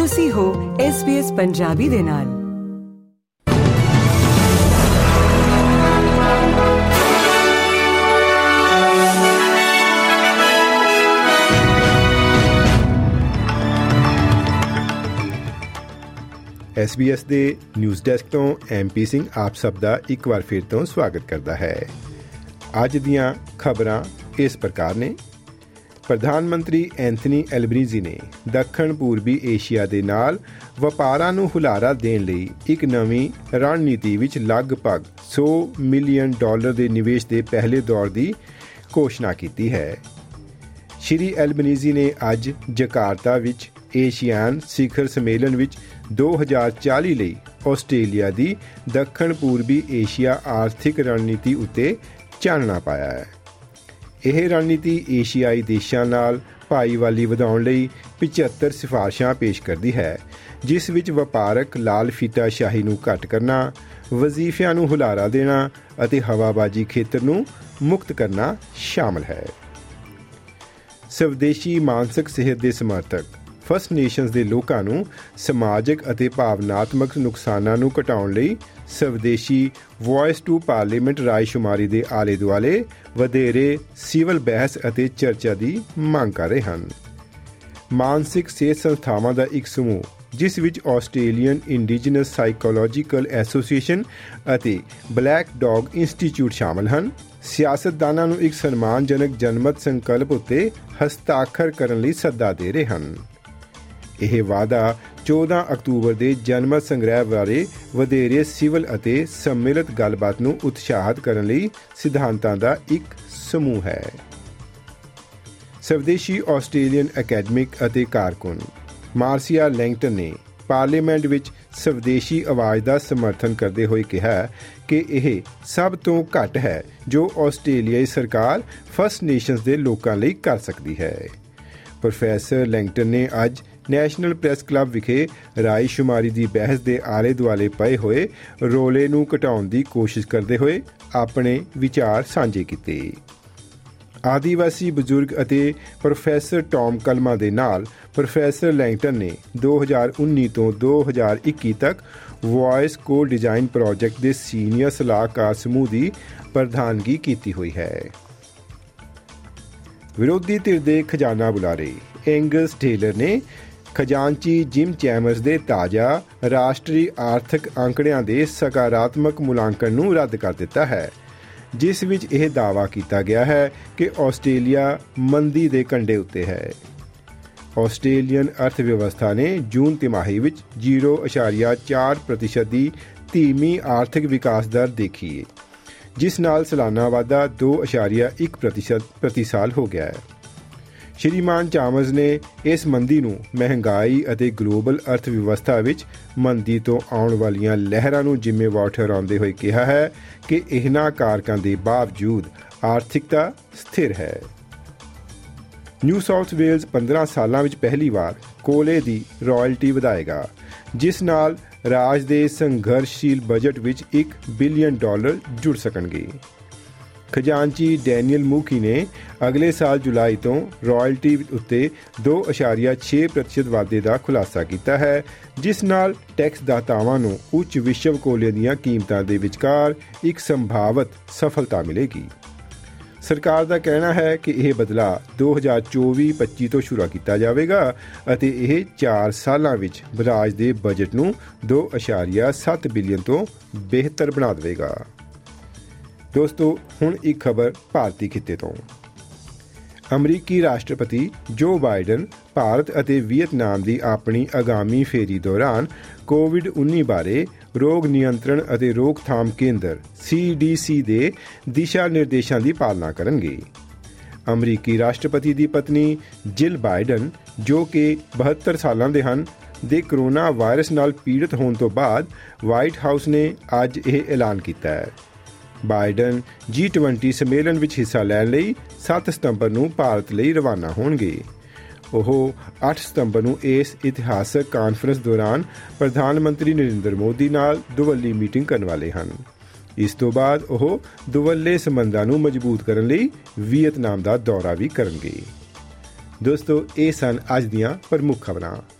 ਤੁਸੀਂ ਹੋ SBS ਪੰਜਾਬੀ ਦੇ ਨਾਲ। SBS ਦੇ ਨਿਊਜ਼ ਡੈਸਕ ਤੋਂ ਐਮਪੀ ਸਿੰਘ ਆਪ ਸਭ ਦਾ ਇੱਕ ਵਾਰ ਫਿਰ ਤੋਂ ਸਵਾਗਤ ਕਰਦਾ ਹੈ। ਅੱਜ ਦੀਆਂ ਖਬਰਾਂ ਇਸ ਪ੍ਰਕਾਰ ਨੇ। ਪ੍ਰਧਾਨ ਮੰਤਰੀ ਐਂਥਨੀ ਐਲਬਰੀਜ਼ੀ ਨੇ ਦੱਖਣ ਪੂਰਬੀ ਏਸ਼ੀਆ ਦੇ ਨਾਲ ਵਪਾਰਾਂ ਨੂੰ ਹੁਲਾਰਾ ਦੇਣ ਲਈ ਇੱਕ ਨਵੀਂ ਰਣਨੀਤੀ ਵਿੱਚ ਲਗਭਗ 100 ਮਿਲੀਅਨ ਡਾਲਰ ਦੇ ਨਿਵੇਸ਼ ਦੇ ਪਹਿਲੇ ਦੌਰ ਦੀ ਘੋਸ਼ਣਾ ਕੀਤੀ ਹੈ। ਸ਼੍ਰੀ ਐਲਬਨੀਜ਼ੀ ਨੇ ਅੱਜ ਜਕਾਰਤਾ ਵਿੱਚ ਏਸ਼ੀਆਨ ਸਿਖਰ ਸੰਮੇਲਨ ਵਿੱਚ 2040 ਲਈ ਆਸਟ੍ਰੇਲੀਆ ਦੀ ਦੱਖਣ ਪੂਰਬੀ ਏਸ਼ੀਆ ਆਰਥਿਕ ਰਣਨੀਤੀ ਉੱਤੇ ਚਾਨਣਾ ਪਾਇਆ ਹੈ। ਇਹ ਰਣਨੀਤੀ ਏਸ਼ੀਆਈ ਦੇਸ਼ਾਂ ਨਾਲ ਭਾਈਵਾਲੀ ਵਧਾਉਣ ਲਈ 75 ਸਿਫਾਰਸ਼ਾਂ ਪੇਸ਼ ਕਰਦੀ ਹੈ, ਜਿਸ ਵਿੱਚ ਵਪਾਰਕ ਲਾਲ ਫੀਤਾ ਸ਼ਾਹੀ ਨੂੰ ਘਟ ਕਰਨਾ, ਵਜ਼ੀਫਿਆਂ ਨੂੰ ਹੁਲਾਰਾ ਦੇਣਾ ਅਤੇ ਹਵਾਬਾਜੀ ਖੇਤਰ ਨੂੰ ਮੁਕਤ ਕਰਨਾ ਸ਼ਾਮਲ ਹੈ। ਸਵਦੇਸ਼ੀ ਮਾਨਸਿਕ ਸਿਹਤ ਦੇ ਸਮਰਥਕ ਫਸਟ ਨੇਸ਼ਨਸ ਦੇ ਲੋਕਾਂ ਨੂੰ ਸਮਾਜਿਕ ਅਤੇ ਭਾਵਨਾਤਮਕ ਨੁਕਸਾਨਾਂ ਨੂੰ ਘਟਾਉਣ ਲਈ ਸਵਦੇਸ਼ੀ ਵੌਇਸ ਟੂ ਪਾਰਲੀਮੈਂਟ ਰਾਇਸ਼ੁਮਾਰੀ ਦੇ ਆਲੇ ਦੁਆਲੇ ਵਧੇਰੇ ਸਿਵਲ ਬਹਿਸ ਅਤੇ ਚਰਚਾ ਦੀ ਮੰਗ ਕਰ ਰਹੇ ਹਨ। ਮਾਨਸਿਕ ਸਿਹਤ ਸੰਸਥਾਵਾਂ ਦਾ ਇੱਕ ਸਮੂਹ, ਜਿਸ ਵਿੱਚ ਆਸਟ੍ਰੇਲੀਅਨ ਇੰਡੀਜੀਨਸ ਸਾਈਕੋਲੋਜੀਕਲ ਐਸੋਸੀਏਸ਼ਨ ਅਤੇ ਬਲੈਕ ਡੌਗ ਇੰਸਟੀਚਿਊਟ ਸ਼ਾਮਲ ਹਨ। ਸਿਆਸਤਦਾਨਾਂ ਨੂੰ ਇੱਕ ਸਨਮਾਨਜਨਕ ਜਨਮਤ ਸੰਕਲਪ ਉੱਤੇ ਹਸਤਾਖਰ ਕਰਨ ਲਈ ਸੱਦਾ ਦੇ ਰਹੇ ਹਨ। ਇਹ ਵਾਅਦਾ 14 ਅਕਤੂਬਰ ਦੇ ਜਨਮਤ ਸੰਗ੍ਰਹਿ ਬਾਰੇ ਵਧੇਰੇ ਸਿਵਲ ਅਤੇ ਸੰਮਿਲਿਤ ਗੱਲਬਾਤ ਨੂੰ ਉਤਸ਼ਾਹਿਤ ਕਰਨ ਲਈ ਸਿਧਾਂਤਾਂ ਦਾ ਇੱਕ ਸਮੂਹ ਹੈ। ਸਵਦੇਸ਼ੀ ਆਸਟ੍ਰੇਲੀਅਨ ਅਕੈਡਮਿਕ ਅਤੇ ਕਾਰਕੁਨ ਮਾਰਸੀਆ ਲੈਂਗਟਨ ਨੇ ਪਾਰਲੀਮੈਂਟ ਵਿੱਚ ਸਵਦੇਸ਼ੀ ਆਵਾਜ਼ ਦਾ ਸਮਰਥਨ ਕਰਦੇ ਹੋਏ ਕਿਹਾ ਕਿ ਇਹ ਸਭ ਤੋਂ ਘੱਟ ਹੈ ਜੋ ਆਸਟ੍ਰੇਲੀਆਈ ਸਰਕਾਰ ਫਸਟ ਨੇਸ਼ਨਸ ਦੇ ਲੋਕਾਂ ਲਈ ਕਰ ਸਕਦੀ ਹੈ। ਪ੍ਰੋਫੈਸਰ ਲੈਂਗਟਨ ਨੇ ਅੱਜ ਨੈਸ਼ਨਲ ਪ੍ਰੈਸ ਕਲੱਬ ਵਿਖੇ ਰਾਈ ਸ਼ੁਮਾਰੀ ਦੀ ਬਹਿਸ ਦੇ ਆਲੇ ਦੁਆਲੇ ਪਏ ਹੋਏ ਰੋਲੇ ਨੂੰ ਘਟਾਉਣ ਦੀ ਕੋਸ਼ਿਸ਼ ਕਰਦੇ ਹੋਏ ਆਪਣੇ ਵਿਚਾਰ ਸਾਂਝੇ ਕੀਤੇ। ਆਦੀਵਾਸੀ ਬਜ਼ੁਰਗ ਅਤੇ ਪ੍ਰੋਫੈਸਰ ਟੌਮ ਕਲਮਾ ਦੇ ਨਾਲ ਪ੍ਰੋਫੈਸਰ ਲੈਂਗਟਨ ਨੇ 2019 ਤੋਂ 2021 ਤੱਕ ਵੌਇਸ ਕੋ ਡਿਜ਼ਾਈਨ ਪ੍ਰੋਜੈਕਟ ਦੇ ਸੀਨੀਅਰ ਸਲਾਹਕਾਰ ਸਮੂਹ ਦੀ ਪ੍ਰਧਾਨਗੀ ਕੀਤੀ ਹੋਈ ਹੈ। ਵਿਰੋਧੀ ਧਿਰ ਦੇ ਖਜ਼ਾਨਾ ਬੁਲਾਰੇ ਐਂਗਸ ਟੇਲਰ ਨੇ ਖਜ਼ਾਨਚੀ ਜਿਮ ਚੈਮਰਸ ਦੇ ਤਾਜ਼ਾ ਰਾਸ਼ਟਰੀ ਆਰਥਿਕ ਅੰਕੜਿਆਂ ਦੇ ਸਕਾਰਾਤਮਕ ਮੁਲਾਂਕਣ ਨੂੰ ਰੱਦ ਕਰ ਦਿੱਤਾ ਹੈ, ਜਿਸ ਵਿੱਚ ਇਹ ਦਾਅਵਾ ਕੀਤਾ ਗਿਆ ਹੈ ਕਿ ਆਸਟ੍ਰੇਲੀਆ ਮੰਦੀ ਦੇ ਕੰਢੇ ਉੱਤੇ ਹੈ। ਆਸਟ੍ਰੇਲੀਅਨ ਅਰਥ ਵਿਵਸਥਾ ਨੇ ਜੂਨ ਤਿਮਾਹੀ ਵਿੱਚ 0.4% ਦੀ ਧੀਮੀ ਆਰਥਿਕ ਵਿਕਾਸ ਦਰ ਦੇਖੀ ਹੈ ਜਿਸ ਨਾਲ ਸਾਲਾਨਾ ਵਾਧਾ 2.1% ਪ੍ਰਤੀ ਸਾਲ ਹੋ ਗਿਆ ਹੈ। ਸ਼੍ਰੀਮਾਨ ਚਾਮਸ ਨੇ ਇਸ ਮੰਦੀ ਨੂੰ ਮਹਿੰਗਾਈ ਅਤੇ ਗਲੋਬਲ ਅਰਥ ਵਿਵਸਥਾ ਵਿੱਚ ਮੰਦੀ ਤੋਂ ਆਉਣ ਵਾਲੀਆਂ ਲਹਿਰਾਂ ਨੂੰ ਜ਼ਿੰਮੇਵਾਰ ਠਹਿਰਾਉਂਦੇ ਹੋਏ ਕਿਹਾ ਹੈ ਕਿ ਇਹਨਾਂ ਕਾਰਕਾਂ ਦੇ ਬਾਵਜੂਦ ਆਰਥਿਕਤਾ ਸਥਿਰ ਹੈ। ਨਿਊ ਸਾਊਥ ਵੇਲਜ਼ 15 ਸਾਲਾਂ ਵਿੱਚ ਪਹਿਲੀ ਵਾਰ ਕੋਲੇ ਦੀ ਰਾਇਲਟੀ ਵਧਾਏਗਾ, ਜਿਸ ਨਾਲ ਰਾਜ ਦੇ ਸੰਘਰਸ਼ੀਲ ਬਜਟ ਵਿੱਚ 1 ਬਿਲੀਅਨ ਡਾਲਰ ਜੁੜ ਸਕਣਗੇ। ਖਜ਼ਾਨਚੀ ਡੈਨੀਅਲ ਮੂਕੀ ਨੇ ਅਗਲੇ ਸਾਲ ਜੁਲਾਈ ਤੋਂ ਰਾਇਲਟੀ ਉੱਤੇ 2.6% ਵਾਧੇ ਦਾ ਖੁਲਾਸਾ ਕੀਤਾ ਹੈ, ਜਿਸ ਨਾਲ ਟੈਕਸ ਦਾਤਾਵਾਂ ਨੂੰ ਉੱਚ ਵਿਸ਼ਵ ਕੋਲੇ ਦੀਆਂ ਕੀਮਤਾਂ ਦੇ ਵਿਚਕਾਰ ਇੱਕ ਸੰਭਾਵਤ ਸਫਲਤਾ ਮਿਲੇਗੀ। ਸਰਕਾਰ ਦਾ ਕਹਿਣਾ ਹੈ ਕਿ ਇਹ ਬਦਲਾ 2024-25 ਤੋਂ ਸ਼ੁਰੂ ਕੀਤਾ ਜਾਵੇਗਾ ਅਤੇ ਇਹ 4 ਸਾਲਾਂ ਵਿੱਚ ਰਾਜ ਦੇ ਬਜਟ ਨੂੰ 2.7 ਬਿਲੀਅਨ ਤੋਂ ਬਿਹਤਰ ਬਣਾ ਦੇਵੇਗਾ। ਦੋਸਤੋ, ਹੁਣ ਇੱਕ ਖਬਰ ਭਾਰਤੀ ਖਿੱਤੇ ਤੋਂ। ਅਮਰੀਕੀ ਰਾਸ਼ਟਰਪਤੀ ਜੋ ਬਾਈਡਨ ਭਾਰਤ ਅਤੇ ਵੀਅਤਨਾਮ ਦੀ ਆਪਣੀ ਆਗਾਮੀ ਫੇਰੀ ਦੌਰਾਨ ਕੋਵਿਡ-19 ਬਾਰੇ ਰੋਗ ਨਿਯੰਤਰਣ ਅਤੇ ਰੋਕਥਾਮ ਕੇਂਦਰ CDC ਦੇ ਦਿਸ਼ਾ ਨਿਰਦੇਸ਼ਾਂ ਦੀ ਪਾਲਣਾ ਕਰਨਗੇ। ਅਮਰੀਕੀ ਰਾਸ਼ਟਰਪਤੀ ਦੀ ਪਤਨੀ ਜਿਲ ਬਾਈਡਨ, ਜੋ ਕਿ 72 ਸਾਲਾਂ ਦੇ ਹਨ, ਦੇ ਕਰੋਨਾ ਵਾਇਰਸ ਨਾਲ ਪੀੜਤ ਹੋਣ ਤੋਂ ਬਾਅਦ ਵਾਈਟ ਹਾਊਸ ਨੇ ਅੱਜ ਇਹ ਐਲਾਨ ਕੀਤਾ ਹੈ। ਬਾਈਡਨ G20 ਸੰਮੇਲਨ ਵਿੱਚ ਹਿੱਸਾ ਲੈਣ ਲਈ 7 ਸਤੰਬਰ ਨੂੰ ਭਾਰਤ ਲਈ ਰਵਾਨਾ ਹੋਣਗੇ। ਉਹ 8 ਸਤੰਬਰ ਨੂੰ ਇਸ ਇਤਿਹਾਸਕ ਕਾਨਫਰੰਸ ਦੌਰਾਨ ਪ੍ਰਧਾਨ ਮੰਤਰੀ ਨਰਿੰਦਰ ਮੋਦੀ ਨਾਲ ਦੁਵੱਲੀ ਮੀਟਿੰਗ ਕਰਨ ਵਾਲੇ ਹਨ। ਇਸ ਤੋਂ ਬਾਅਦ ਉਹ ਦੁਵੱਲੇ ਸੰਬੰਧਾਂ ਨੂੰ ਮਜ਼ਬੂਤ ਕਰਨ ਲਈ ਵੀਅਤਨਾਮ ਦਾ ਦੌਰਾ ਵੀ ਕਰਨਗੇ। ਦੋਸਤੋ, ਇਹ ਸਨ ਅੱਜ ਦੀਆਂ ਪ੍ਰਮੁੱਖ ਖਬਰਾਂ।